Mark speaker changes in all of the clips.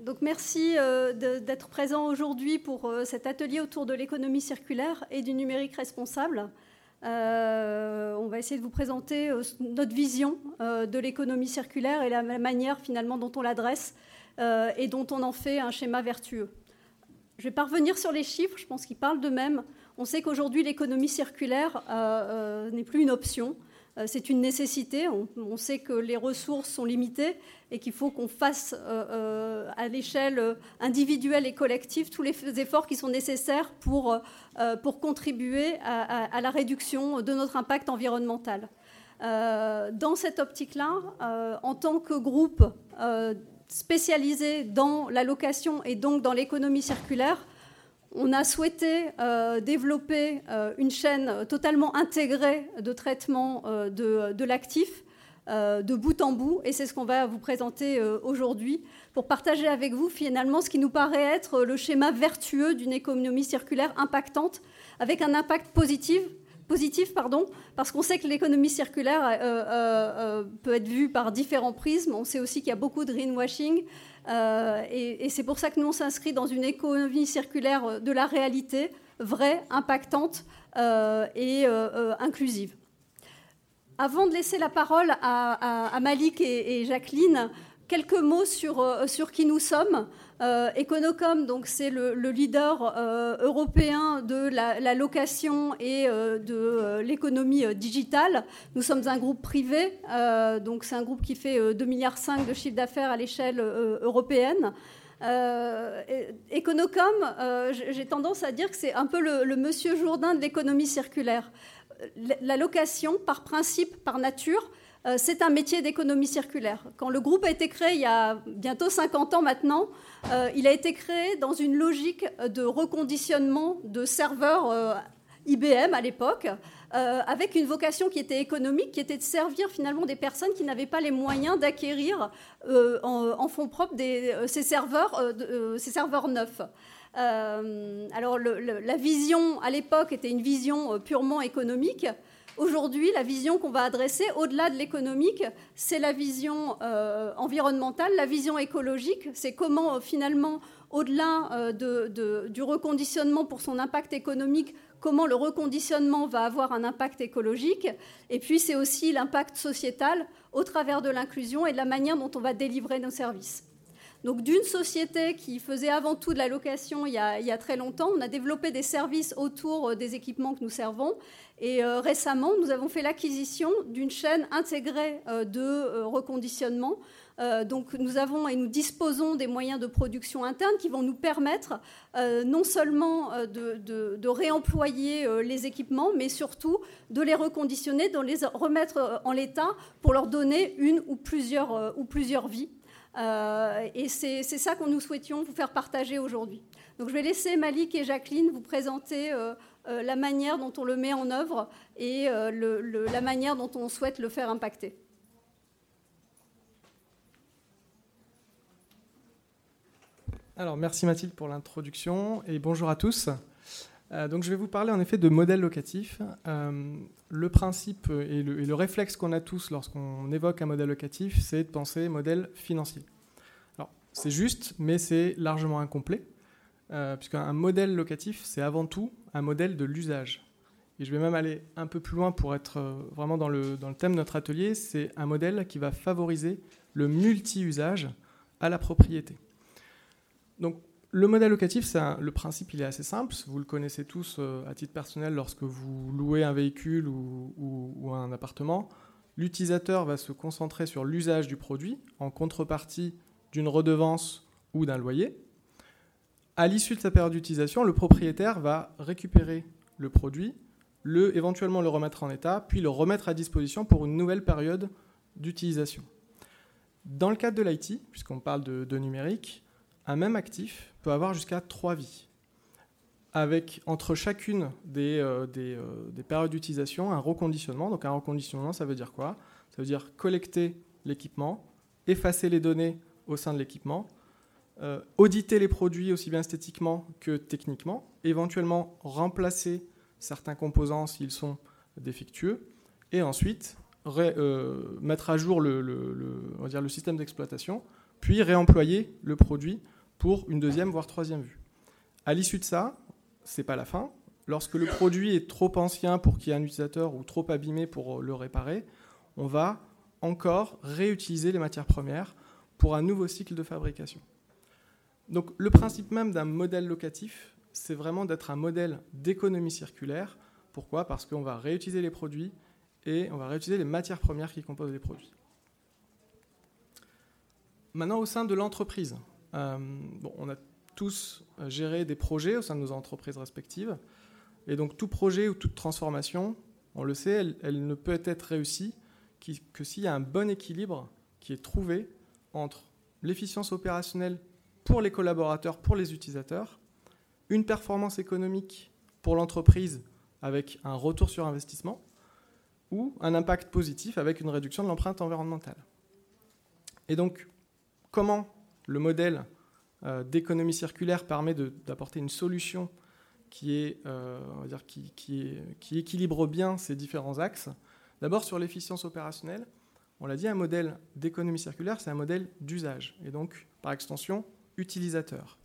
Speaker 1: Donc merci euh, d'être présent aujourd'hui pour euh, cet atelier autour de l'économie circulaire et du numérique responsable. Euh, on va essayer de vous présenter notre vision de l'économie circulaire et la manière finalement dont on l'adresse et dont on en fait un schéma vertueux. Je vais pas revenir sur les chiffres, je pense qu'ils parlent d'eux-mêmes. On sait qu'aujourd'hui l'économie circulaire n'est plus une option. Euh, c'est une nécessité. On, sait que les ressources sont limitées et qu'il faut qu'on fasse euh, euh, à l'échelle individuelle et collective tous les efforts qui sont nécessaires pour, pour contribuer à, la réduction de notre impact environnemental. dans cette optique-là, en tant que groupe spécialisé dans la location et donc dans l'économie circulaire, on a souhaité euh, développer euh, une chaîne totalement intégrée de traitement euh, de, l'actif de bout en bout, et c'est ce qu'on va vous présenter aujourd'hui pour partager avec vous finalement ce qui nous paraît être le schéma vertueux d'une économie circulaire impactante, avec un impact positif positif, pardon, parce qu'on sait que l'économie circulaire peut être vue par différents prismes. On sait aussi qu'il y a beaucoup de greenwashing, euh, et, c'est pour ça que nous, on s'inscrit dans une économie circulaire de la réalité, vraie, impactante euh, et euh, inclusive. Avant de laisser la parole à, Malik et, Jacqueline, quelques mots sur, sur qui nous sommes. Euh, Econocom, donc c'est le, leader euh, européen de la, location et euh, de l'économie digitale. Nous sommes un groupe privé, donc c'est un groupe qui fait 2,5 milliards de chiffre d'affaires à l'échelle européenne. Econocom, j'ai tendance à dire que c'est un peu le monsieur Jourdain de l'économie circulaire. La location, par principe, par nature, c'est un métier d'économie circulaire. Quand le groupe a été créé il y a bientôt 50 ans maintenant, euh, il a été créé dans une logique de reconditionnement de serveurs euh, IBM à l'époque, euh, avec une vocation qui était économique, qui était de servir finalement des personnes qui n'avaient pas les moyens d'acquérir en, fonds propres ces serveurs neufs. alors la vision à l'époque était une vision purement économique. Aujourd'hui, la vision qu'on va adresser, au-delà de l'économique, c'est la vision euh, environnementale, la vision écologique. C'est comment, euh, finalement, au-delà euh, du reconditionnement pour son impact économique, comment le reconditionnement va avoir un impact écologique. Et puis, c'est aussi l'impact sociétal au travers de l'inclusion et de la manière dont on va délivrer nos services. Donc d'une société qui faisait avant tout de la location il y, a, très longtemps, on a développé des services autour des équipements que nous servons. Et euh, récemment, nous avons fait l'acquisition d'une chaîne intégrée euh, de euh, reconditionnement. donc nous avons et nous disposons des moyens de production interne qui vont nous permettre non seulement de, réemployer les équipements, mais surtout de les reconditionner, de les remettre en l'état pour leur donner une ou plusieurs, ou plusieurs vies. Et c'est ça que nous souhaitions vous faire partager aujourd'hui. Donc je vais laisser Malik et Jacqueline vous présenter euh, la manière dont on le met en œuvre et euh, la manière dont on souhaite le faire impacter.
Speaker 2: Alors, merci Mathilde pour l'introduction et bonjour à tous. Euh, donc, je vais vous parler en effet de modèle locatif. Le principe et le, réflexe qu'on a tous lorsqu'on évoque un modèle locatif, c'est de penser modèle financier. Alors, c'est juste, mais c'est largement incomplet, puisqu'un modèle locatif, c'est avant tout un modèle de l'usage. Et je vais même aller un peu plus loin pour être euh, vraiment dans le, dans le thème de notre atelier. C'est un modèle qui va favoriser le multi-usage à la propriété. Donc, le modèle locatif, le principe, il est assez simple. Vous le connaissez tous euh, à titre personnel lorsque vous louez un véhicule ou, ou un appartement. L'utilisateur va se concentrer sur l'usage du produit en contrepartie d'une redevance ou d'un loyer à l'issue de sa période d'utilisation, le propriétaire va récupérer le produit, le, éventuellement le remettre en état, puis le remettre à disposition pour une nouvelle période d'utilisation. Dans le cadre de l'IT, puisqu'on parle de, numérique, un même actif peut avoir jusqu'à trois vies, avec entre chacune des, euh, euh, des périodes d'utilisation un reconditionnement. Donc un reconditionnement, ça veut dire quoi? Ça veut dire collecter l'équipement, effacer les données au sein de l'équipement, euh, auditer les produits aussi bien esthétiquement que techniquement, éventuellement remplacer certains composants s'ils sont défectueux, et ensuite mettre à jour le système d'exploitation, puis réemployer le produit pour une deuxième voire troisième vue. À l'issue de ça, c'est pas la fin. Lorsque le produit est trop ancien pour qu'il y ait un utilisateur ou trop abîmé pour le réparer, on va encore réutiliser les matières premières pour un nouveau cycle de fabrication. Donc le principe même d'un modèle locatif, c'est vraiment d'être un modèle d'économie circulaire. Pourquoi? Parce qu'on va réutiliser les produits et on va réutiliser les matières premières qui composent les produits. Maintenant, au sein de l'entreprise, euh, on a tous géré des projets au sein de nos entreprises respectives. Et donc tout projet ou toute transformation, on le sait, elle, ne peut être réussie que s'il y a un bon équilibre qui est trouvé entre l'efficience opérationnelle pour les collaborateurs, pour les utilisateurs, une performance économique pour l'entreprise avec un retour sur investissement, ou un impact positif avec une réduction de l'empreinte environnementale. Et donc, comment le modèle euh, d'économie circulaire permet d'apporter une solution euh, qui, équilibre bien ces différents axes D'abord, sur l'efficience opérationnelle, on l'a dit, un modèle d'économie circulaire, c'est un modèle d'usage, et donc, par extension, utilisateur.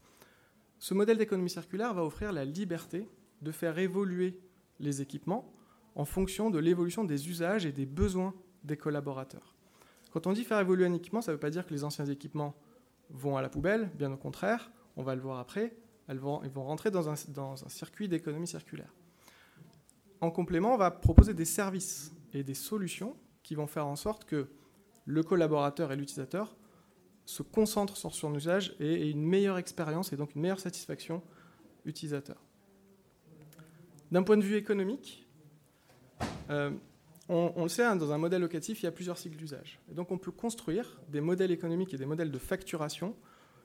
Speaker 2: Ce modèle d'économie circulaire va offrir la liberté de faire évoluer les équipements en fonction de l'évolution des usages et des besoins des collaborateurs. Quand on dit faire évoluer un équipement, ça ne veut pas dire que les anciens équipements vont à la poubelle, bien au contraire, on va le voir après, elles vont, ils vont rentrer dans un, dans un circuit d'économie circulaire. En complément, on va proposer des services et des solutions qui vont faire en sorte que le collaborateur et l'utilisateur se concentrent sur son usage et aient une meilleure expérience et donc une meilleure satisfaction utilisateur. D'un point de vue économique, euh, on, le sait, hein, dans un modèle locatif, il y a plusieurs cycles d'usage. Et donc on peut construire des modèles économiques et des modèles de facturation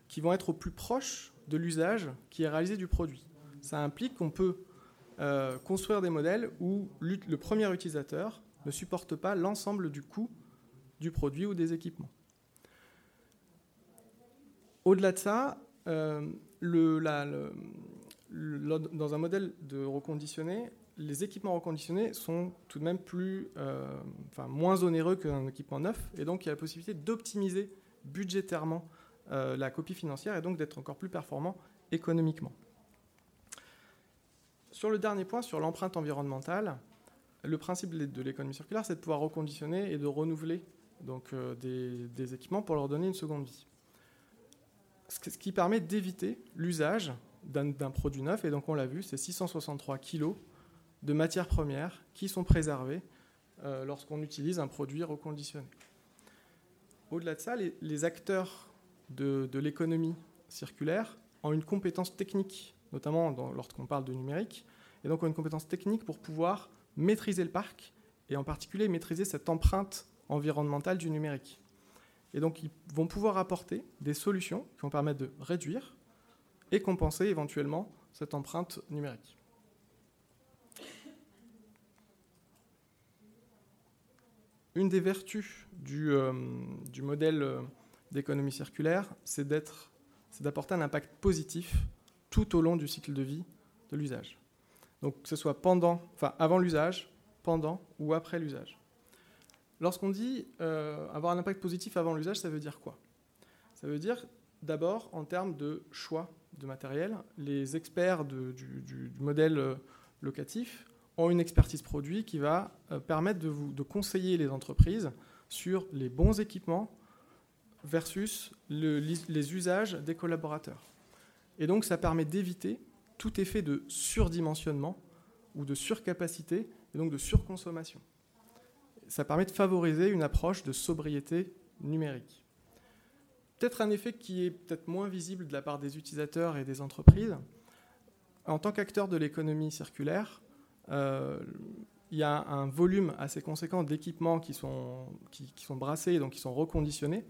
Speaker 2: qui vont être au plus proche de l'usage qui est réalisé du produit. Ça implique qu'on peut euh, construire des modèles où le premier utilisateur ne supporte pas l'ensemble du coût du produit ou des équipements. Au-delà de ça, euh, dans un modèle de reconditionné, les équipements reconditionnés sont tout de même plus, euh, enfin, moins onéreux qu'un équipement neuf, et donc il y a la possibilité d'optimiser budgétairement euh, la copie financière et donc d'être encore plus performant économiquement. Sur le dernier point, sur l'empreinte environnementale, le principe de l'économie circulaire, c'est de pouvoir reconditionner et de renouveler donc, euh, des, équipements pour leur donner une seconde vie. Ce qui permet d'éviter l'usage d'un produit neuf, et donc on l'a vu, c'est 663 kg de matières premières qui sont préservées euh, lorsqu'on utilise un produit reconditionné. Au-delà de ça, les, acteurs de, l'économie circulaire ont une compétence technique, notamment lorsqu'on parle de numérique, et donc ont une compétence technique pour pouvoir maîtriser le parc, et en particulier maîtriser cette empreinte environnementale du numérique. Et donc ils vont pouvoir apporter des solutions qui vont permettre de réduire et compenser éventuellement cette empreinte numérique. Une des vertus du, euh, modèle euh, d'économie circulaire, c'est d'apporter un impact positif tout au long du cycle de vie de l'usage. Donc que ce soit pendant, enfin avant l'usage, pendant ou après l'usage. Lorsqu'on dit euh, avoir un impact positif avant l'usage, ça veut dire quoi? Ça veut dire d'abord en termes de choix de matériel. Les experts du, modèle locatif ont une expertise produit qui va euh, permettre de, vous, de conseiller les entreprises sur les bons équipements versus les usages des collaborateurs. Et donc ça permet d'éviter tout effet de surdimensionnement ou de surcapacité et donc de surconsommation. Ça permet de favoriser une approche de sobriété numérique. Peut-être un effet qui est peut-être moins visible de la part des utilisateurs et des entreprises. En tant qu'acteur de l'économie circulaire, il y a un volume assez conséquent d'équipements qui sont, qui, sont brassés, donc qui sont reconditionnés.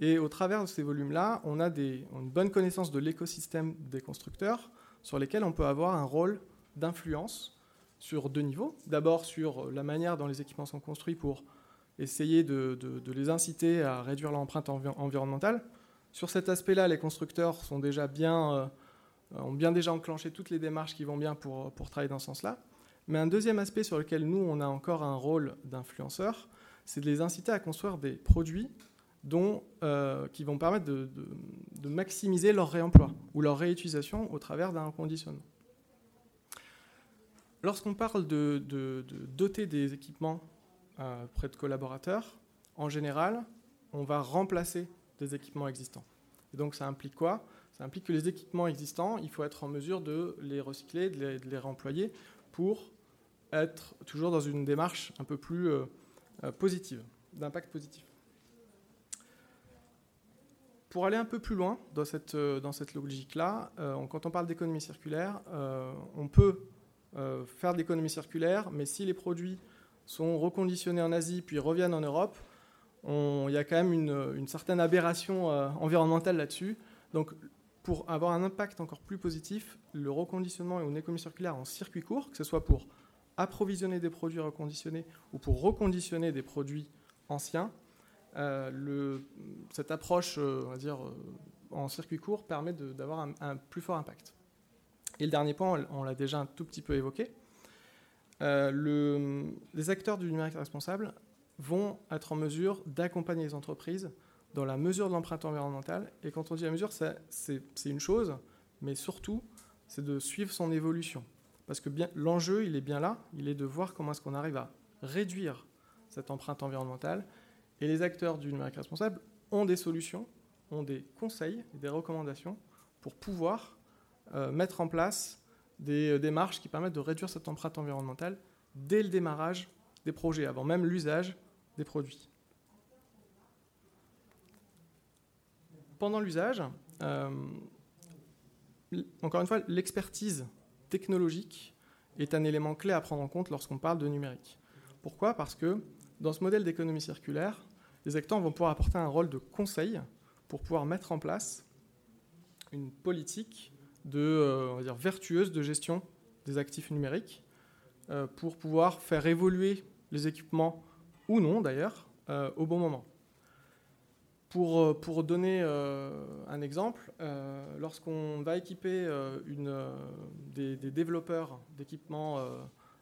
Speaker 2: Et au travers de ces volumes-là, on a des, une bonne connaissance de l'écosystème des constructeurs sur lesquels on peut avoir un rôle d'influence sur deux niveaux. D'abord sur la manière dont les équipements sont construits pour essayer de, de, les inciter à réduire l'empreinte environnementale. Sur cet aspect-là, les constructeurs sont déjà bien, euh, ont bien déjà enclenché toutes les démarches qui vont bien pour, pour travailler dans ce sens-là. Mais un deuxième aspect sur lequel nous, on a encore un rôle d'influenceur, c'est de les inciter à construire des produits dont, qui vont permettre de, maximiser leur réemploi ou leur réutilisation au travers d'un reconditionnement. Lorsqu'on parle de, doter des équipements près de collaborateurs, en général, on va remplacer des équipements existants. Et donc ça implique quoi? Ça implique que les équipements existants, il faut être en mesure de les recycler, de les, de réemployer pour être toujours dans une démarche un peu plus euh, euh, positive, d'impact positif. Pour aller un peu plus loin dans cette, euh, dans cette logique-là, quand on parle d'économie circulaire, on peut faire de l'économie circulaire, mais si les produits sont reconditionnés en Asie puis reviennent en Europe, il y a quand même une, certaine aberration environnementale là-dessus. Donc, pour avoir un impact encore plus positif, le reconditionnement et une économie circulaire en circuit court, que ce soit pour approvisionner des produits reconditionnés ou pour reconditionner des produits anciens, euh, cette approche, euh, on va dire, en circuit court permet d'avoir un, plus fort impact. Et le dernier point, on l'a déjà un tout petit peu évoqué. les acteurs du numérique responsable vont être en mesure d'accompagner les entreprises dans la mesure de l'empreinte environnementale. Et quand on dit la mesure, c'est une chose, mais surtout, c'est de suivre son évolution. Parce que l'enjeu, il est bien là, il est de voir comment est-ce qu'on arrive à réduire cette empreinte environnementale. Et les acteurs du numérique responsable ont des solutions, ont des conseils des recommandations pour pouvoir euh, mettre en place des euh, démarches qui permettent de réduire cette empreinte environnementale dès le démarrage des projets, avant même l'usage des produits. Pendant l'usage, euh, encore une fois, l'expertise technologique est un élément clé à prendre en compte lorsqu'on parle de numérique. Pourquoi? Parce que dans ce modèle d'économie circulaire, les acteurs vont pouvoir apporter un rôle de conseil pour pouvoir mettre en place une politique de, euh, vertueuse de gestion des actifs numériques euh, pour pouvoir faire évoluer les équipements ou non d'ailleurs, euh, au bon moment. Pour, euh, pour donner euh, un exemple, lorsqu'on va équiper des, développeurs d'équipements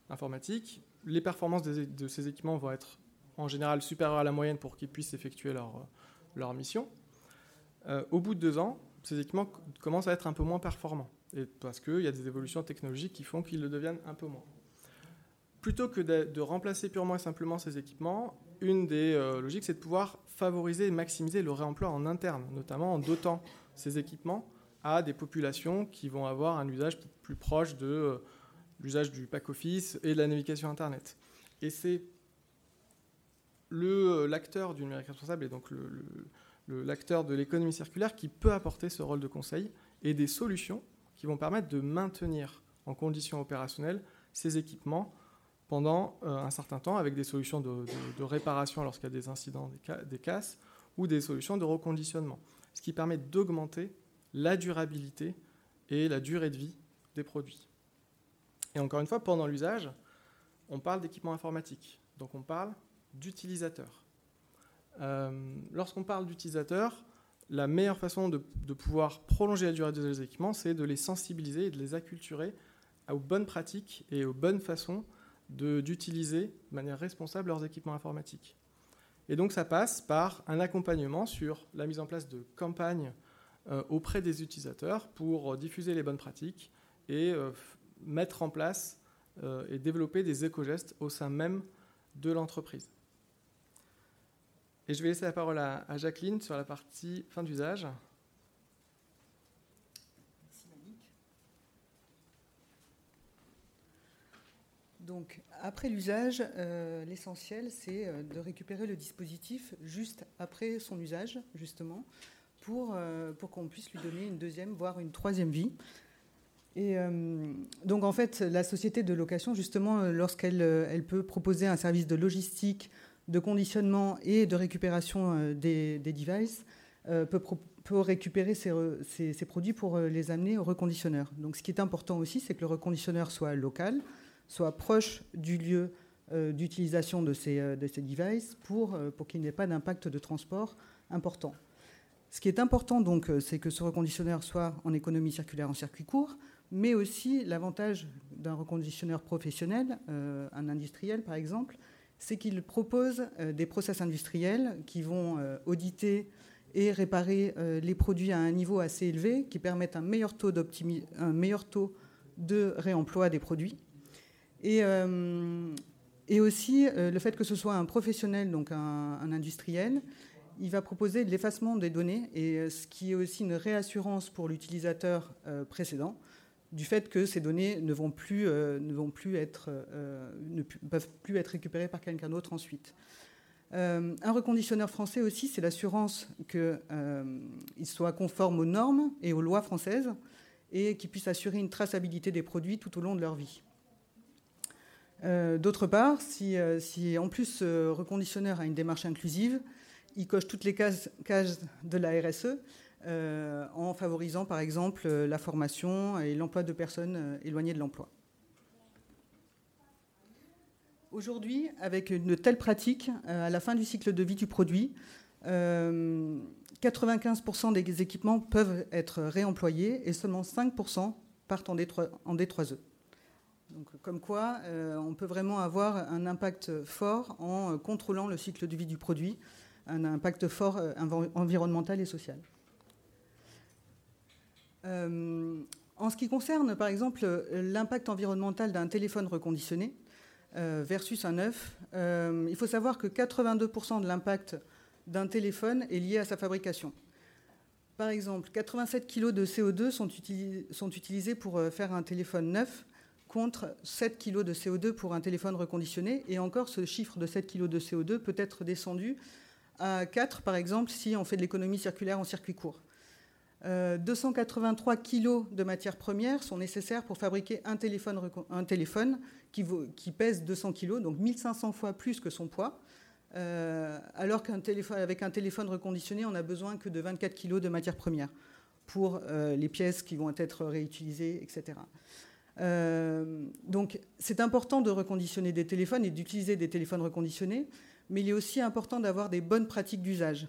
Speaker 2: informatiques, les performances de ces équipements vont être en général supérieures à la moyenne pour qu'ils puissent effectuer leur, mission. au bout de deux ans, ces équipements commencent à être un peu moins performants, parce qu'il y a des évolutions technologiques qui font qu'ils le deviennent un peu moins plutôt que de, remplacer purement et simplement ces équipements, une des euh, logiques, c'est de pouvoir favoriser et maximiser le réemploi en interne, notamment en dotant ces équipements à des populations qui vont avoir un usage plus proche de euh, l'usage du pack office et de la navigation Internet. Et c'est euh, l'acteur du numérique responsable et donc l'acteur de l'économie circulaire qui peut apporter ce rôle de conseil et des solutions qui vont permettre de maintenir en conditions opérationnelles ces équipements pendant euh, un certain temps avec des solutions de, réparation lorsqu'il y a des incidents, des, casses, ou des solutions de reconditionnement, ce qui permet d'augmenter la durabilité et la durée de vie des produits. Et encore une fois, pendant l'usage, on parle d'équipement informatique, donc on parle d'utilisateur. Euh, lorsqu'on parle d'utilisateur, la meilleure façon de, de, pouvoir prolonger la durée des équipements, c'est de les sensibiliser et de les acculturer aux bonnes pratiques et aux bonnes façons d'utiliser de, manière responsable leurs équipements informatiques. Et donc ça passe par un accompagnement sur la mise en place de campagnes euh, auprès des utilisateurs pour diffuser les bonnes pratiques et euh, mettre en place euh, et développer des éco-gestes au sein même de l'entreprise. Et je vais laisser la parole à Jacqueline sur la partie fin d'usage.
Speaker 3: Donc, après l'usage, euh, l'essentiel, c'est euh, de récupérer le dispositif juste après son usage, justement, pour, euh, pour qu'on puisse lui donner une deuxième, voire une troisième vie. Et donc, en fait, la société de location, justement, lorsqu'elle elle peut proposer un service de logistique, de conditionnement et de récupération des, des devices, peut, peut, récupérer ces, ces, produits pour les amener au reconditionneur. Donc, ce qui est important aussi, c'est que le reconditionneur soit local, soit proche du lieu euh, d'utilisation de ces, euh, de ces devices pour, euh, pour qu'il n'y ait pas d'impact de transport important. Ce qui est important, donc, c'est que ce reconditionneur soit en économie circulaire en circuit court, mais aussi l'avantage d'un reconditionneur professionnel, un industriel par exemple, c'est qu'il propose des process industriels qui vont auditer et réparer les produits à un niveau assez élevé, qui permettent un meilleur taux, un meilleur taux de réemploi des produits. Et, et aussi le fait que ce soit un professionnel, donc un industriel, il va proposer l'effacement des données, et euh, ce qui est aussi une réassurance pour l'utilisateur euh, précédent du fait que ces données ne vont plus, euh, ne peuvent plus être récupérées par quelqu'un d'autre ensuite. un reconditionneur français aussi, c'est l'assurance qu'il soit conforme aux normes et aux lois françaises et qu'il puisse assurer une traçabilité des produits tout au long de leur vie. D'autre part, si, si, en plus ce reconditionneur a une démarche inclusive, il coche toutes les cases, de la RSE euh, en favorisant par exemple la formation et l'emploi de personnes euh, éloignées de l'emploi. Aujourd'hui, avec une telle pratique, euh, à la fin du cycle de vie du produit, 95% des équipements peuvent être réemployés et seulement 5% partent en, D3, e Comme quoi, on peut vraiment avoir un impact fort en contrôlant le cycle de vie du produit un impact fort euh, environnemental et social. Euh, en ce qui concerne, par exemple, l'impact environnemental d'un téléphone reconditionné euh, versus un neuf, il faut savoir que 82% de l'impact d'un téléphone est lié à sa fabrication. Par exemple, 87 kg de CO2 sont, sont, utilisés pour faire un téléphone neuf contre 7 kg de CO2 pour un téléphone reconditionné. Et encore, ce chiffre de 7 kg de CO2 peut être descendu à 4, par exemple, si on fait de l'économie circulaire en circuit court. 283 euh, kg de matières premières sont nécessaires pour fabriquer un téléphone, qui, pèse 200 kg, donc 1500 fois plus que son poids, euh, alors qu'avec un téléphone reconditionné, on n'a besoin que de 24 kg de matières premières pour euh, les pièces qui vont être réutilisées, etc. donc c'est important de reconditionner des téléphones et d'utiliser des téléphones reconditionnés mais il est aussi important d'avoir des bonnes pratiques d'usage.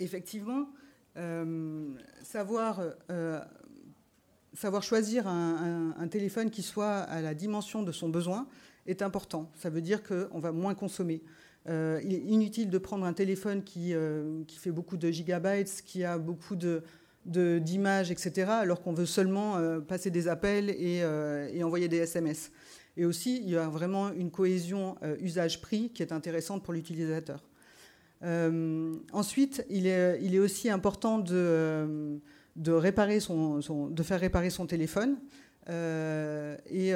Speaker 3: Effectivement, euh, savoir, euh, savoir choisir un, téléphone qui soit à la dimension de son besoin est important. Ça veut dire qu'on va moins consommer. Euh, il est inutile de prendre un téléphone qui, qui, fait beaucoup de gigabytes, qui a beaucoup de, d'images, etc., alors qu'on veut seulement passer des appels et, et, envoyer des SMS. Et aussi, il y a vraiment une cohésion euh, usage-prix qui est intéressante pour l'utilisateur. Euh, ensuite, il est, aussi important de, euh, réparer son, de faire réparer son téléphone et,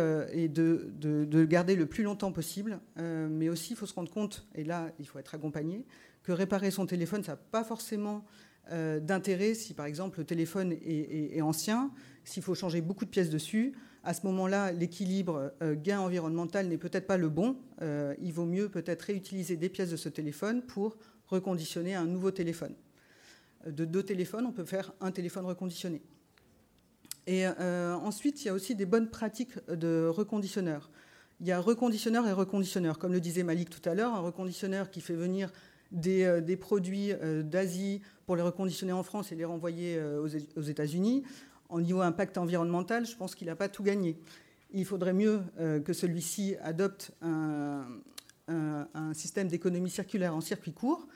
Speaker 3: de, de, garder le plus longtemps possible. mais aussi, il faut se rendre compte, et là, il faut être accompagné, que réparer son téléphone, ça n'a pas forcément d'intérêt si, par exemple, le téléphone est, ancien, s'il faut changer beaucoup de pièces dessus à ce moment-là, l'équilibre euh, gain environnemental n'est peut-être pas le bon. Euh, il vaut mieux peut-être réutiliser des pièces de ce téléphone pour reconditionner un nouveau téléphone. Euh, de deux téléphones, on peut faire un téléphone reconditionné. Et ensuite, il y a aussi des bonnes pratiques de reconditionneur. Il y a reconditionneur et reconditionneur. Comme le disait Malik tout à l'heure, un reconditionneur qui fait venir des, des produits d'Asie pour les reconditionner en France et les renvoyer aux États-Unis au niveau impact environnemental, je pense qu'il n'a pas tout gagné. Il faudrait mieux euh, que celui-ci adopte un, système d'économie circulaire en circuit court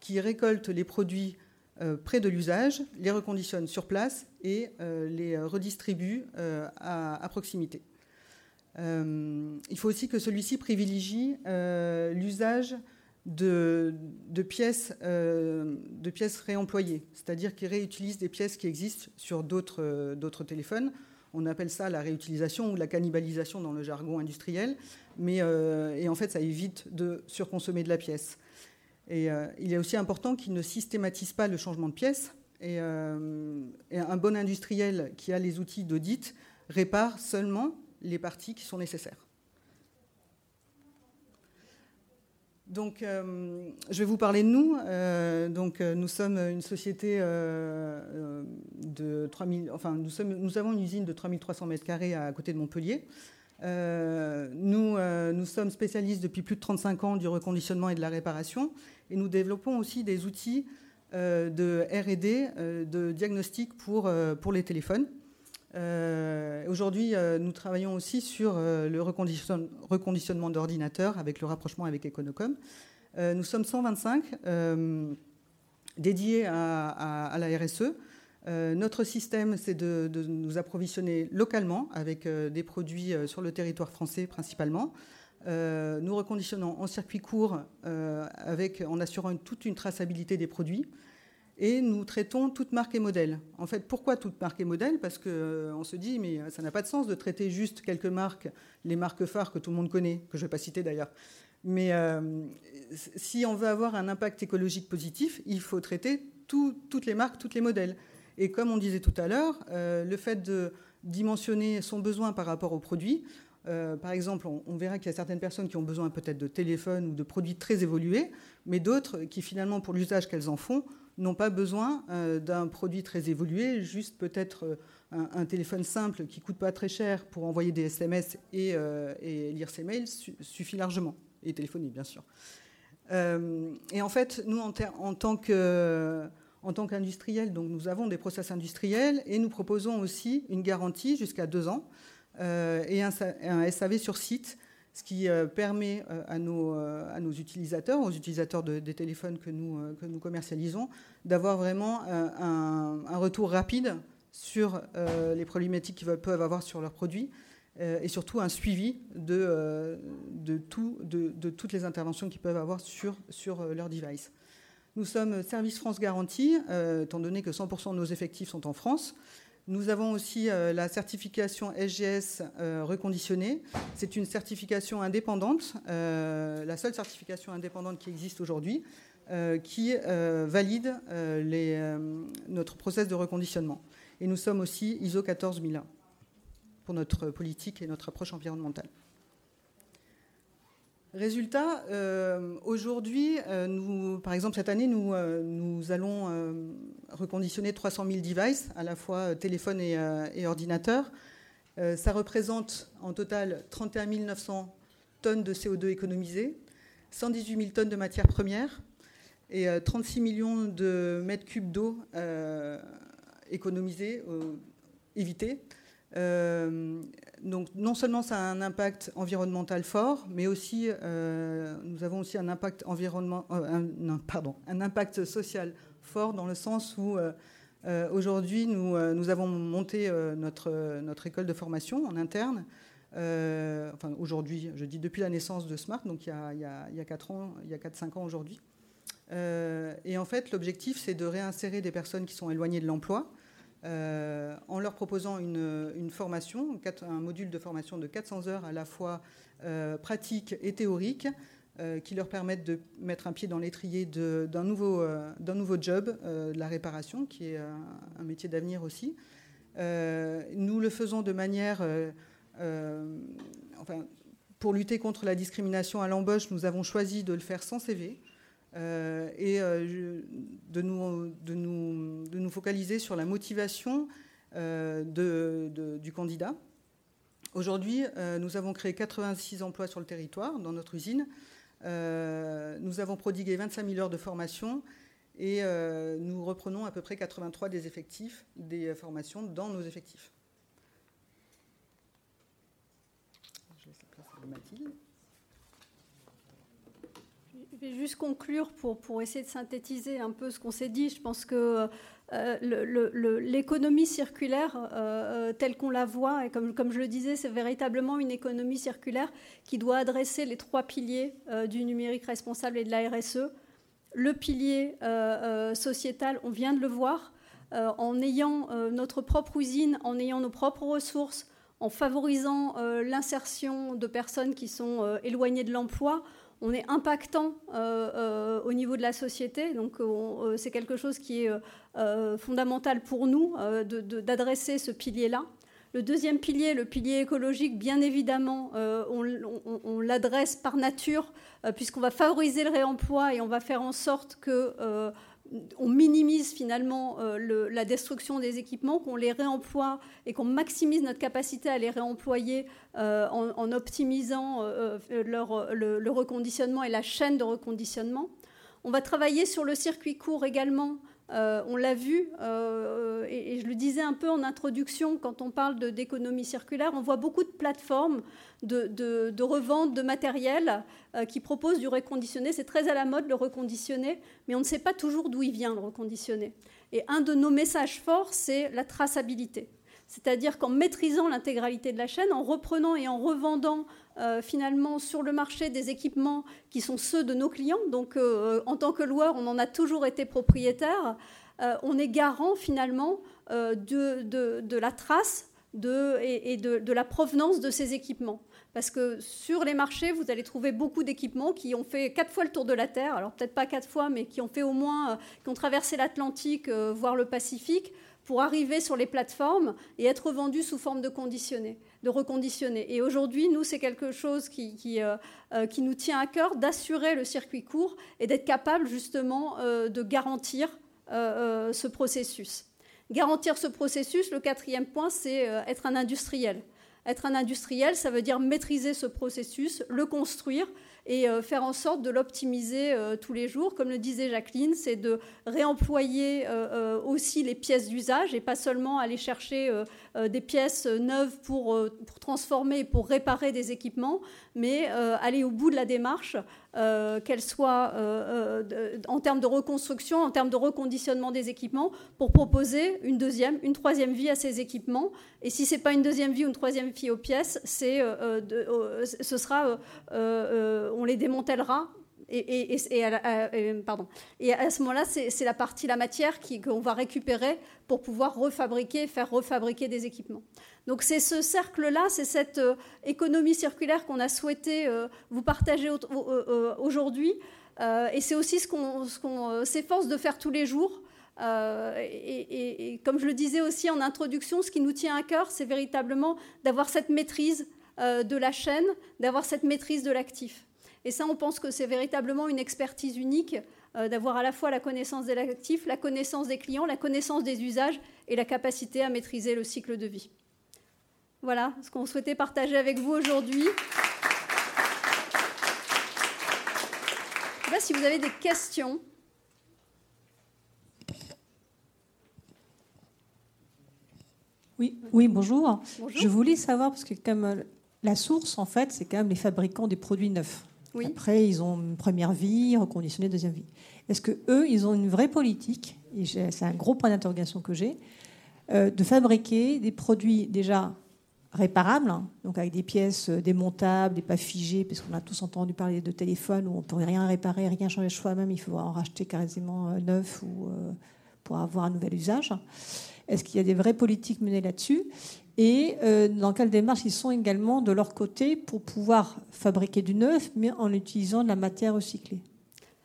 Speaker 3: qui récolte les produits euh, près de l'usage, les reconditionne sur place et euh, les redistribue à, proximité. il faut aussi que celui-ci privilégie l'usage de, pièces, euh, de pièces réemployées, c'est-à-dire qu'ils réutilisent des pièces qui existent sur d'autres, d'autres téléphones. On appelle ça la réutilisation ou la cannibalisation dans le jargon industriel, mais euh, et en fait ça évite de surconsommer de la pièce. Et euh, il est aussi important qu'ils ne systématisent pas le changement de pièce. Et un bon industriel qui a les outils d'audit répare seulement les parties qui sont nécessaires. Donc, euh, je vais vous parler de nous. Euh, donc, euh, nous sommes une société de 3000. Enfin, nous, sommes, nous, avons une usine de 3300 mètres carrés à côté de Montpellier. nous, nous sommes spécialistes depuis plus de 35 ans du reconditionnement et de la réparation. Et nous développons aussi des outils de RD, de diagnostic pour, pour les téléphones. Aujourd'hui, nous travaillons aussi sur le reconditionnement d'ordinateurs avec le rapprochement avec Econocom. nous sommes 125 dédiés à, la RSE. notre système, c'est de, nous approvisionner localement avec des produits sur le territoire français principalement. Euh, nous reconditionnons en circuit court euh, en assurant toute une traçabilité des produits. Et nous traitons toute marque et modèle. En fait, pourquoi toute marque et modèle? Parce qu'on euh, se dit, mais ça n'a pas de sens de traiter juste quelques marques, les marques phares que tout le monde connaît, que je ne vais pas citer d'ailleurs. Mais si on veut avoir un impact écologique positif, il faut traiter toutes les marques, tous les modèles. Et comme on disait tout à l'heure, le fait de dimensionner son besoin par rapport au produit, euh, par exemple, on, verra qu'il y a certaines personnes qui ont besoin peut-être de téléphones ou de produits très évolués, mais d'autres qui finalement, pour l'usage qu'elles en font, n'ont pas besoin euh, d'un produit très évolué, juste peut-être euh, un, téléphone simple qui coûte pas très cher pour envoyer des SMS et, lire ses mails suffit largement, et téléphoner bien sûr. et en fait, nous, en, tant que en tant qu'industriel, donc nous avons des process industriels et nous proposons aussi une garantie jusqu'à deux ans euh, et un, SAV sur site, ce qui euh, permet euh, à nos, à nos utilisateurs, aux utilisateurs des téléphones que nous, commercialisons, d'avoir vraiment un, retour rapide sur les problématiques qu'ils peuvent avoir sur leurs produits et surtout un suivi de, toutes les interventions qu'ils peuvent avoir sur, sur leur device. Nous sommes Service France Garantie, étant donné que 100% de nos effectifs sont en France. Nous avons aussi euh, la certification SGS euh, reconditionnée. C'est une certification indépendante, euh, la seule certification indépendante qui existe aujourd'hui, qui valide notre process de reconditionnement. Et nous sommes aussi ISO 14001 pour notre politique et notre approche environnementale. Résultat, euh, aujourd'hui, euh, par exemple, cette année, nous, euh, allons reconditionner 300 000 devices, à la fois téléphones et, ordinateurs. ça représente en total 31 900 tonnes de CO2 économisées, 118 000 tonnes de matières premières et 36 millions de mètres cubes d'eau économisés, évités. Euh, donc non seulement ça a un impact environnemental fort, mais aussi euh, nous avons aussi un impact environnement, euh, un, impact social fort dans le sens où aujourd'hui nous, avons monté notre, école de formation en interne. enfin aujourd'hui, je dis depuis la naissance de Smart, donc il y a, il y a, il y a 4 ans, il y a 4-5 ans aujourd'hui. et en fait, l'objectif, c'est de réinsérer des personnes qui sont éloignées de l'emploi euh, en leur proposant une, formation, un module de formation de 400 heures à la fois euh, pratique et théorique, euh, qui leur permettent de mettre un pied dans l'étrier d'un nouveau, nouveau job, de la réparation, qui est un métier d'avenir aussi. nous le faisons de manière... enfin, pour lutter contre la discrimination à l'embauche, nous avons choisi de le faire sans CV. Euh, et euh, de, nous, focaliser sur la motivation euh, du candidat. Aujourd'hui, nous avons créé 86 emplois sur le territoire dans notre usine. nous avons prodigué 25 000 heures de formation et nous reprenons à peu près 83 des effectifs des formations dans nos effectifs. Je laisse la place à Mathilde.
Speaker 1: Je vais juste conclure pour, pour essayer de synthétiser un peu ce qu'on s'est dit. Je pense que euh, l'économie circulaire, euh, euh, telle qu'on la voit, et comme, comme je le disais, c'est véritablement une économie circulaire qui doit adresser les trois piliers du numérique responsable et de la RSE. Le pilier sociétal, on vient de le voir, en ayant notre propre usine, en ayant nos propres ressources, en favorisant l'insertion de personnes qui sont éloignées de l'emploi, on est impactant euh, euh, au niveau de la société. Donc euh, c'est quelque chose qui est fondamental pour nous d'adresser ce pilier-là. Le deuxième pilier, le pilier écologique, bien évidemment, on, l'adresse par nature, puisqu'on va favoriser le réemploi et on va faire en sorte que on minimise finalement euh, la destruction des équipements, qu'on les réemploie et qu'on maximise notre capacité à les réemployer euh, en, optimisant euh, le, reconditionnement et la chaîne de reconditionnement. On va travailler sur le circuit court également on l'a vu, et, je le disais un peu en introduction, quand on parle d'économie circulaire, on voit beaucoup de plateformes de, de revente de matériel qui proposent du reconditionné. C'est très à la mode le reconditionné, mais on ne sait pas toujours d'où il vient le reconditionné. Et un de nos messages forts, c'est la traçabilité. C'est-à-dire qu'en maîtrisant l'intégralité de la chaîne, en reprenant et en revendant euh, finalement sur le marché des équipements qui sont ceux de nos clients, donc euh, en tant que loueur, on en a toujours été propriétaire, euh, on est garant finalement de, la trace et, de, la provenance de ces équipements. Parce que sur les marchés, vous allez trouver beaucoup d'équipements qui ont fait quatre fois le tour de la Terre, alors peut-être pas quatre fois, mais qui ont fait au moins, qui ont traversé l'Atlantique, voire le Pacifique, pour arriver sur les plateformes et être vendus sous forme de conditionné, de reconditionné. Et aujourd'hui, nous, c'est quelque chose qui, qui, euh, euh, qui, nous tient à cœur d'assurer le circuit court et d'être capable justement euh, de garantir ce processus. Garantir ce processus, le quatrième point, c'est être un industriel. Être un industriel, ça veut dire maîtriser ce processus, le construire et euh, faire en sorte de l'optimiser euh, tous les jours. Comme le disait Jacqueline, c'est de réemployer euh, aussi les pièces d'usage et pas seulement aller chercher des pièces neuves pour, pour transformer pour réparer des équipements, mais aller au bout de la démarche euh, qu'elle soit euh, euh, en termes de reconstruction, en termes de reconditionnement des équipements, pour proposer une deuxième, une troisième vie à ces équipements. Et si ce n'est pas une deuxième vie ou une troisième vie aux pièces, c'est, ce sera, on les démantèlera et, à, pardon. et à ce moment-là, c'est la partie, la matière qu'on va récupérer pour pouvoir refabriquer, faire refabriquer des équipements. Donc c'est ce cercle-là, c'est cette euh, économie circulaire qu'on a souhaité euh, vous partager euh, aujourd'hui. et c'est aussi ce qu'on s'efforce de faire tous les jours. Et, et, comme je le disais aussi en introduction, ce qui nous tient à cœur, c'est véritablement d'avoir cette maîtrise de la chaîne, d'avoir cette maîtrise de l'actif. Et ça, on pense que c'est véritablement une expertise unique d'avoir à la fois la connaissance de l'actif, la connaissance des clients, la connaissance des usages et la capacité à maîtriser le cycle de vie. Voilà ce qu'on souhaitait partager avec vous aujourd'hui. Je sais pas si vous avez des questions.
Speaker 4: Oui, oui bonjour. Je voulais savoir, parce que comme euh, la source, en fait, c'est quand même les fabricants des produits neufs. Après, ils ont une première vie, reconditionnée, deuxième vie. Est-ce que eux, ils ont une vraie politique Et c'est un gros point d'interrogation que j'ai euh, de fabriquer des produits déjà réparables, hein, donc avec des pièces euh, démontables, des pas figées, parce qu'on a tous entendu parler de téléphones où on ne peut rien réparer, rien changer soi-même, il faut en racheter quasiment euh, neuf euh, pour avoir un nouvel usage. Est-ce qu'il y a des vraies politiques menées là-dessus? Et dans quelle démarche ils sont également de leur côté pour pouvoir fabriquer du neuf, mais en utilisant de la matière recyclée?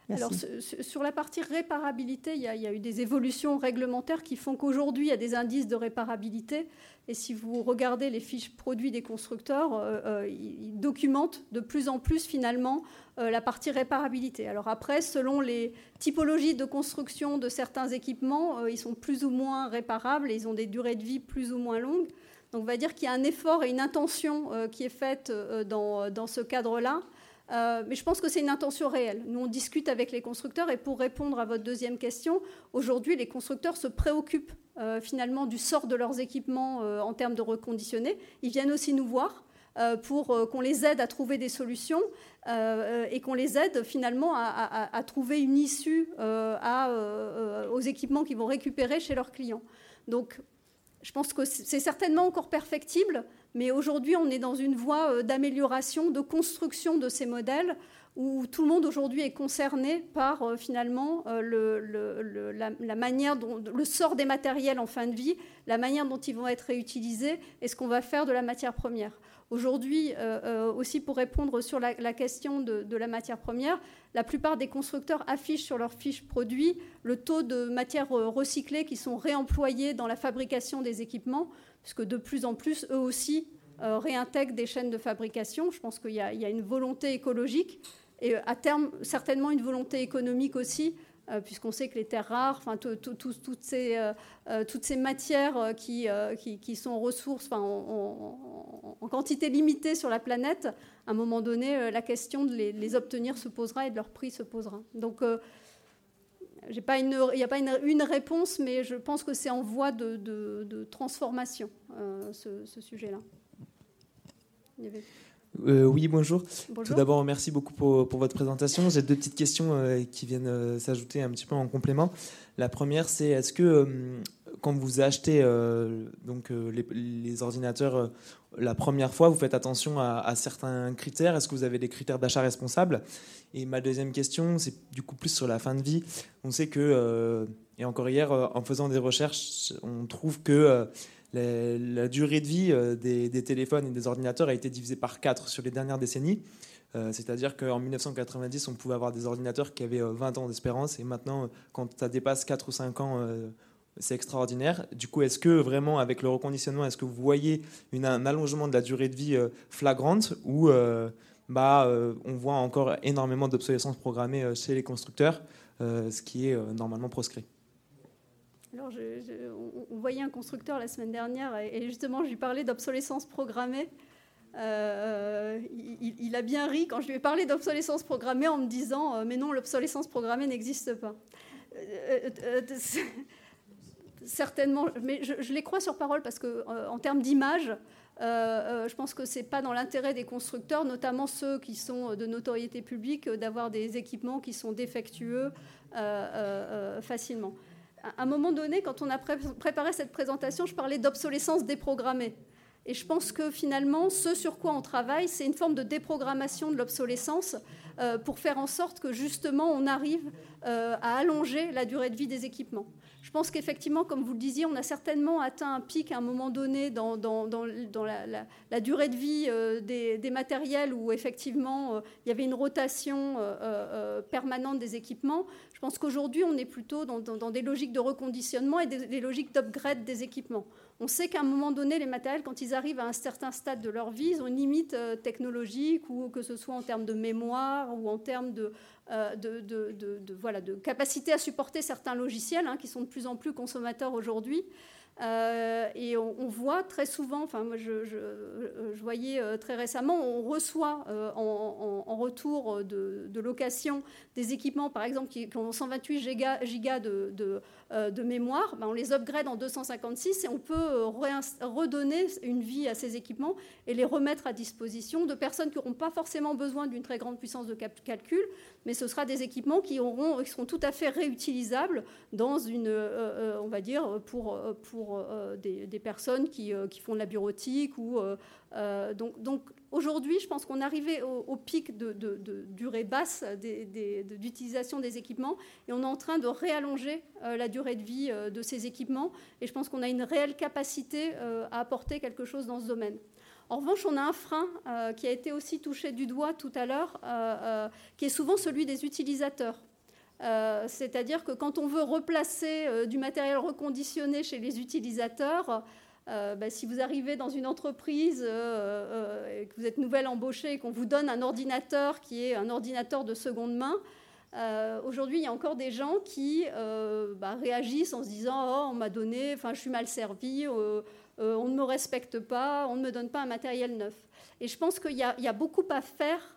Speaker 1: Alors, sur la partie réparabilité, il y, a, eu des évolutions réglementaires qui font qu'aujourd'hui, il y a des indices de réparabilité. Et si vous regardez les fiches produits des constructeurs, euh, euh, ils documentent de plus en plus, finalement, euh, la partie réparabilité. Alors après, selon les typologies de construction de certains équipements, ils sont plus ou moins réparables et ils ont des durées de vie plus ou moins longues. Donc on va dire qu'il y a un effort et une intention qui est faite dans, dans ce cadre-là. Euh, mais je pense que c'est une intention réelle. Nous, on discute avec les constructeurs et pour répondre à votre deuxième question, aujourd'hui, les constructeurs se préoccupent euh, finalement du sort de leurs équipements euh, en termes de reconditionner. Ils viennent aussi nous voir pour qu'on les aide à trouver des solutions et qu'on les aide finalement à, trouver une issue aux équipements qu'ils vont récupérer chez leurs clients. Donc, je pense que c'est certainement encore perfectible, mais aujourd'hui, on est dans une voie euh, d'amélioration, de construction de ces modèles où tout le monde aujourd'hui est concerné par euh, finalement euh, la, manière dont le sort des matériels en fin de vie, la manière dont ils vont être réutilisés et ce qu'on va faire de la matière première. Aujourd'hui, aussi pour répondre sur la, question de, la matière première, la plupart des constructeurs affichent sur leurs fiches produits le taux de matières recyclées qui sont réemployées dans la fabrication des équipements puisque de plus en plus, eux aussi, euh, réintègrent des chaînes de fabrication. Je pense qu'il y, a une volonté écologique et euh, à terme, certainement une volonté économique aussi, euh, puisqu'on sait que les terres rares, toutes, ces, toutes ces matières qui, sont ressources en, quantité limitée sur la planète, à un moment donné, la question de les, obtenir se posera et de leur prix se posera. Donc, il n'y a pas une, réponse, mais je pense que c'est en voie de, transformation, ce, sujet-là.
Speaker 5: Oui, bonjour. Tout d'abord, merci beaucoup pour, votre présentation. J'ai deux petites questions qui viennent s'ajouter un petit peu en complément. La première, c'est est-ce que quand vous achetez donc, les, ordinateurs la première fois, vous faites attention à, certains critères? Est-ce que vous avez des critères d'achat responsable Et ma deuxième question, c'est du coup plus sur la fin de vie. On sait que, euh, et encore hier, euh, en faisant des recherches, on trouve que euh, la, durée de vie des, téléphones et des ordinateurs a été divisée par 4 sur les dernières décennies. C'est-à-dire qu'en 1990, on pouvait avoir des ordinateurs qui avaient 20 ans d'espérance, et maintenant, quand ça dépasse 4 ou 5 ans, c'est extraordinaire. Du coup, est-ce que vraiment, avec le reconditionnement, est-ce que vous voyez un allongement de la durée de vie euh, flagrante ou euh, bah, euh, on voit encore énormément d'obsolescence programmée chez les constructeurs, ce qui est normalement proscrit?
Speaker 1: Alors, on, voyait un constructeur la semaine dernière et, justement, je lui parlais d'obsolescence programmée. il, a bien ri quand je lui ai parlé d'obsolescence programmée en me disant Mais non, l'obsolescence programmée n'existe pas certainement, mais je, les crois sur parole parce que euh, en termes d'image, euh, euh, je pense que c'est pas dans l'intérêt des constructeurs, notamment ceux qui sont de notoriété publique, d'avoir des équipements qui sont défectueux facilement. À un moment donné, quand on a préparé cette présentation, je parlais d'obsolescence déprogrammée. Et je pense que finalement, ce sur quoi on travaille, c'est une forme de déprogrammation de l'obsolescence pour faire en sorte que justement on arrive à allonger la durée de vie des équipements. Je pense qu'effectivement, comme vous le disiez, on a certainement atteint un pic à un moment donné dans, la, durée de vie euh, des, matériels où effectivement euh, il y avait une rotation euh, permanente des équipements. Je pense qu'aujourd'hui, on est plutôt dans, des logiques de reconditionnement et des, logiques d'upgrade des équipements. On sait qu'à un moment donné, les matériels, quand ils arrivent à un certain stade de leur vie, ils ont une limite technologique, ou que ce soit en termes de mémoire ou en termes de, euh, de, voilà, de capacité à supporter certains logiciels hein, qui sont de plus en plus consommateurs aujourd'hui. Euh, et on, voit très souvent, enfin moi je, voyais euh, très récemment, on reçoit en, retour de, location des équipements, par exemple, qui, ont 128 gigas, de, euh, de mémoire, ben, on les upgrade en 256 et on peut euh, redonner une vie à ces équipements et les remettre à disposition de personnes qui n'auront pas forcément besoin d'une très grande puissance de calcul, mais ce sera des équipements qui, auront, qui seront tout à fait réutilisables dans une, euh, on va dire, pour, pour des, personnes qui, qui, font de la bureautique ou donc, donc Aujourd'hui, je pense qu'on est arrivé au, pic de, durée basse d'utilisation des, équipements et on est en train de réallonger euh, la durée de vie euh, de ces équipements et je pense qu'on a une réelle capacité euh, à apporter quelque chose dans ce domaine. En revanche, on a un frein qui a été aussi touché du doigt tout à l'heure, qui est souvent celui des utilisateurs. C'est-à-dire que quand on veut replacer du matériel reconditionné chez les utilisateurs, euh, bah, si vous arrivez dans une entreprise euh, euh, que vous êtes nouvelle embauchée et qu'on vous donne un ordinateur qui est un ordinateur de seconde main, aujourd'hui, il y a encore des gens qui bah, réagissent en se disant Oh, on m'a donné, enfin, je suis mal servi, on ne me respecte pas, on ne me donne pas un matériel neuf. Et je pense qu'il y, y, a beaucoup à faire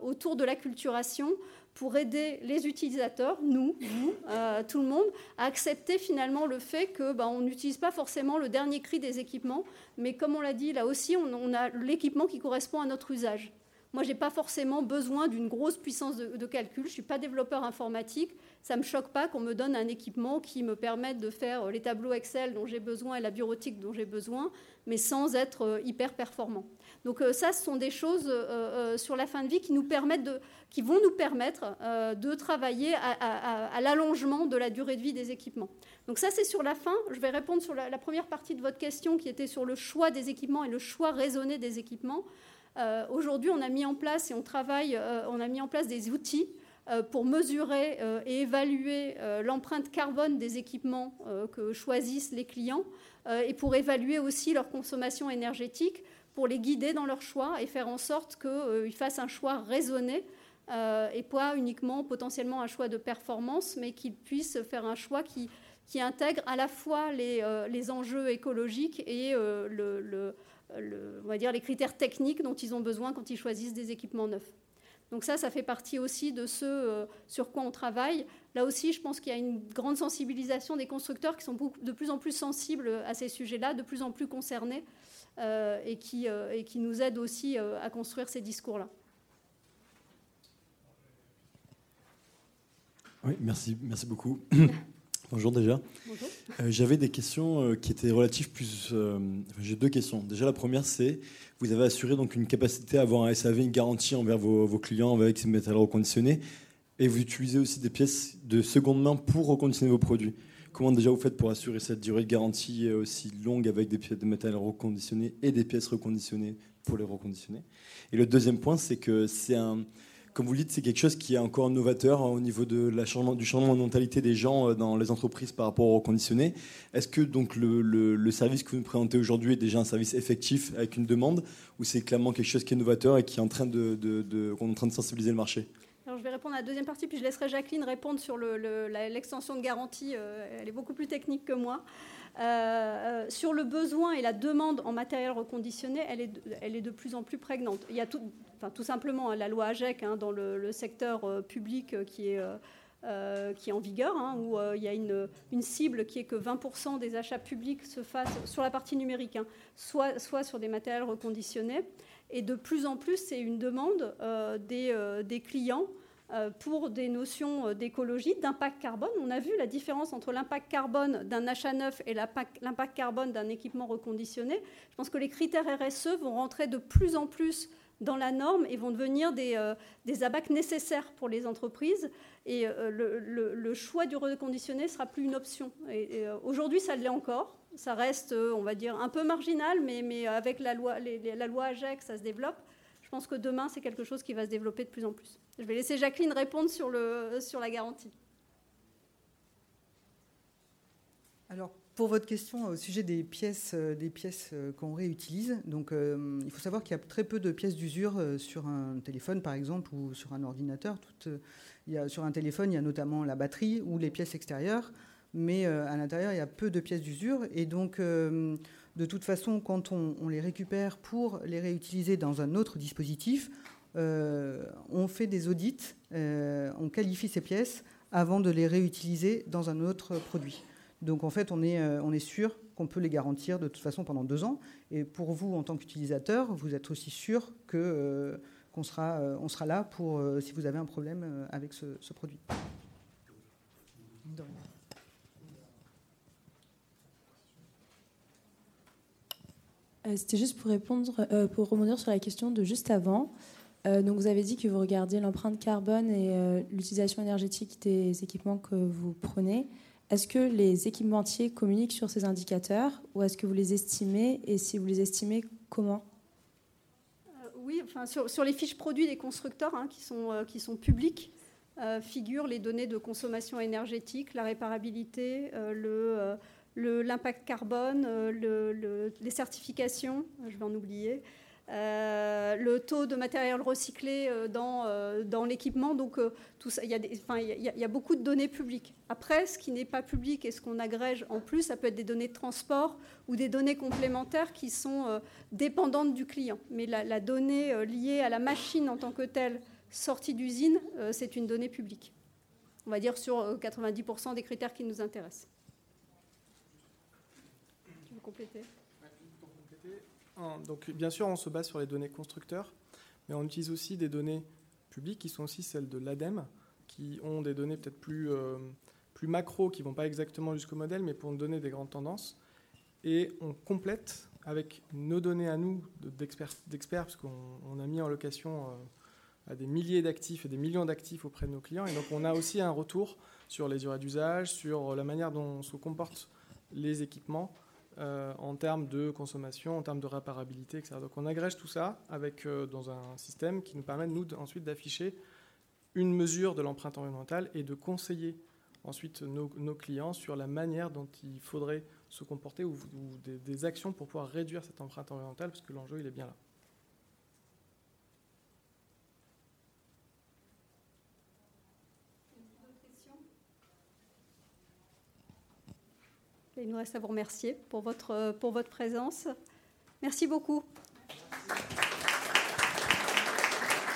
Speaker 1: autour de l'acculturation pour aider les utilisateurs, nous, vous, euh, tout le monde, à accepter finalement le fait que bah, on n'utilise pas forcément le dernier cri des équipements, mais comme on l'a dit là aussi, on, a l'équipement qui correspond à notre usage. Moi, je n'ai pas forcément besoin d'une grosse puissance de, calcul. Je ne suis pas développeur informatique. Ça ne me choque pas qu'on me donne un équipement qui me permette de faire les tableaux Excel dont j'ai besoin et la bureautique dont j'ai besoin, mais sans être euh, hyper performant. Donc euh, ça, ce sont des choses euh, euh, sur la fin de vie qui, nous permettent qui vont nous permettre de travailler à, l'allongement de la durée de vie des équipements. Donc ça, c'est sur la fin. Je vais répondre sur la, première partie de votre question qui était sur le choix des équipements et le choix raisonné des équipements. Aujourd'hui, on a mis en place et on travaille, on a mis en place des outils pour mesurer et évaluer l'empreinte carbone des équipements que choisissent les clients et pour évaluer aussi leur consommation énergétique pour les guider dans leur choix et faire en sorte qu'ils euh, fassent un choix raisonné euh, et pas uniquement potentiellement un choix de performance, mais qu'ils puissent faire un choix qui, intègre à la fois euh, les enjeux écologiques et le, on va dire les critères techniques dont ils ont besoin quand ils choisissent des équipements neufs. Donc ça, ça fait partie aussi de ce sur quoi on travaille. Là aussi, je pense qu'il y a une grande sensibilisation des constructeurs qui sont de plus en plus sensibles à ces sujets-là, de plus en plus concernés, et, qui, et qui nous aident aussi à construire ces discours-là.
Speaker 6: Oui, merci, merci beaucoup. Bonjour déjà.
Speaker 1: Bonjour.
Speaker 6: Euh, j'avais des questions euh, qui étaient relatives plus. Euh, j'ai deux questions. Déjà, la première, c'est vous avez assuré donc une capacité à avoir un SAV, une garantie envers vos, clients avec ces matériels reconditionnés, et vous utilisez aussi des pièces de seconde main pour reconditionner vos produits. Comment déjà vous faites pour assurer cette durée de garantie aussi longue avec des pièces de matériel reconditionné et des pièces reconditionnées pour les reconditionner? Et le deuxième point, c'est que c'est un comme vous le dites, c'est quelque chose qui est encore novateur hein, au niveau de la changement, du changement de mentalité des gens euh, dans les entreprises par rapport au reconditionné. Est-ce que donc le, service que vous nous présentez aujourd'hui est déjà un service effectif avec une demande ou c'est clairement quelque chose qui est novateur et qui est en train de, de, en train de sensibiliser le marché?
Speaker 1: Alors, je vais répondre à la deuxième partie, puis je laisserai Jacqueline répondre sur l'extension de garantie. Euh, elle est beaucoup plus technique que moi. Euh, sur le besoin et la demande en matériel reconditionné, elle est, elle est de plus en plus prégnante. Il y a tout, simplement hein, la loi AGEC hein, dans le, secteur euh, public euh, qui est, qui est en vigueur, hein, où il y a une, cible qui est que 20% des achats publics se fassent sur la partie numérique, soit, soit sur des matériels reconditionnés. Et de plus en plus, c'est une demande des, des clients pour des notions euh, d'écologie, d'impact carbone. On a vu la différence entre l'impact carbone d'un achat neuf et l'impact carbone d'un équipement reconditionné. Je pense que les critères RSE vont rentrer de plus en plus dans la norme et vont devenir des, euh, abacs nécessaires pour les entreprises. Et le, choix du reconditionné sera plus une option. Aujourd'hui, ça l'est encore. Ça reste, on va dire, un peu marginal, mais, mais avec la loi, la loi AGEC, ça se développe. Pense que demain, c'est quelque chose qui va se développer de plus en plus. Je vais laisser Jacqueline répondre sur, le, sur la garantie.
Speaker 3: Alors, pour votre question au sujet des pièces, euh, des pièces euh, qu'on réutilise, donc euh, il faut savoir qu'il y a très peu de pièces d'usure sur un téléphone, par exemple, ou sur un ordinateur. a, sur un téléphone, il y a notamment la batterie ou les pièces extérieures, mais à l'intérieur, il y a peu de pièces d'usure, et donc de toute façon, quand on, les récupère pour les réutiliser dans un autre dispositif, euh, on fait des audits, euh, on qualifie ces pièces avant de les réutiliser dans un autre produit. Donc en fait, on est, euh, on est sûr qu'on peut les garantir de toute façon pendant deux ans. Et pour vous, en tant qu'utilisateur, vous êtes aussi sûr qu'on sera, là pour si vous avez un problème avec ce produit.
Speaker 7: C'était juste pour répondre, pour rebondir sur la question de juste avant. Euh, donc vous avez dit que vous regardiez l'empreinte carbone et euh, l'utilisation énergétique des équipements que vous prenez. Est-ce que les équipementiers communiquent sur ces indicateurs ou est-ce que vous les estimez Et si vous les estimez, comment?
Speaker 1: Euh, Oui, sur, les fiches produits des constructeurs hein, qui, sont, qui sont publiques, figurent les données de consommation énergétique, la réparabilité, le l'impact carbone, le, les certifications, je vais en oublier, euh, le taux de matériel recyclé euh, dans, euh, l'équipement. Donc, il y, a beaucoup de données publiques. Après, ce qui n'est pas public et ce qu'on agrège en plus, ça peut être des données de transport ou des données complémentaires qui sont dépendantes du client. Mais la, donnée liée à la machine en tant que telle, sortie d'usine, c'est une donnée publique. On va dire sur 90% des critères qui nous intéressent. Compléter
Speaker 2: donc, bien sûr, on se base sur les données constructeurs, mais on utilise aussi des données publiques qui sont aussi celles de l'ADEME, qui ont des données peut-être plus, euh, macro, qui ne vont pas exactement jusqu'au modèle, mais pour nous donner des grandes tendances. Et on complète avec nos données à nous d'experts, parce qu'on a mis en location euh, des milliers d'actifs et des millions d'actifs auprès de nos clients. Et donc on a aussi un retour sur les durées d'usage, sur la manière dont se comportent les équipements euh, en termes de consommation, en termes de réparabilité, etc. Donc on agrège tout ça euh, dans un système qui nous permet, nous, ensuite d'afficher une mesure de l'empreinte environnementale et de conseiller ensuite nos, clients sur la manière dont il faudrait se comporter ou, des, des, actions pour pouvoir réduire cette empreinte environnementale, parce que l'enjeu, il est bien là.
Speaker 1: il nous reste à vous remercier pour votre, pour votre présence. Merci beaucoup.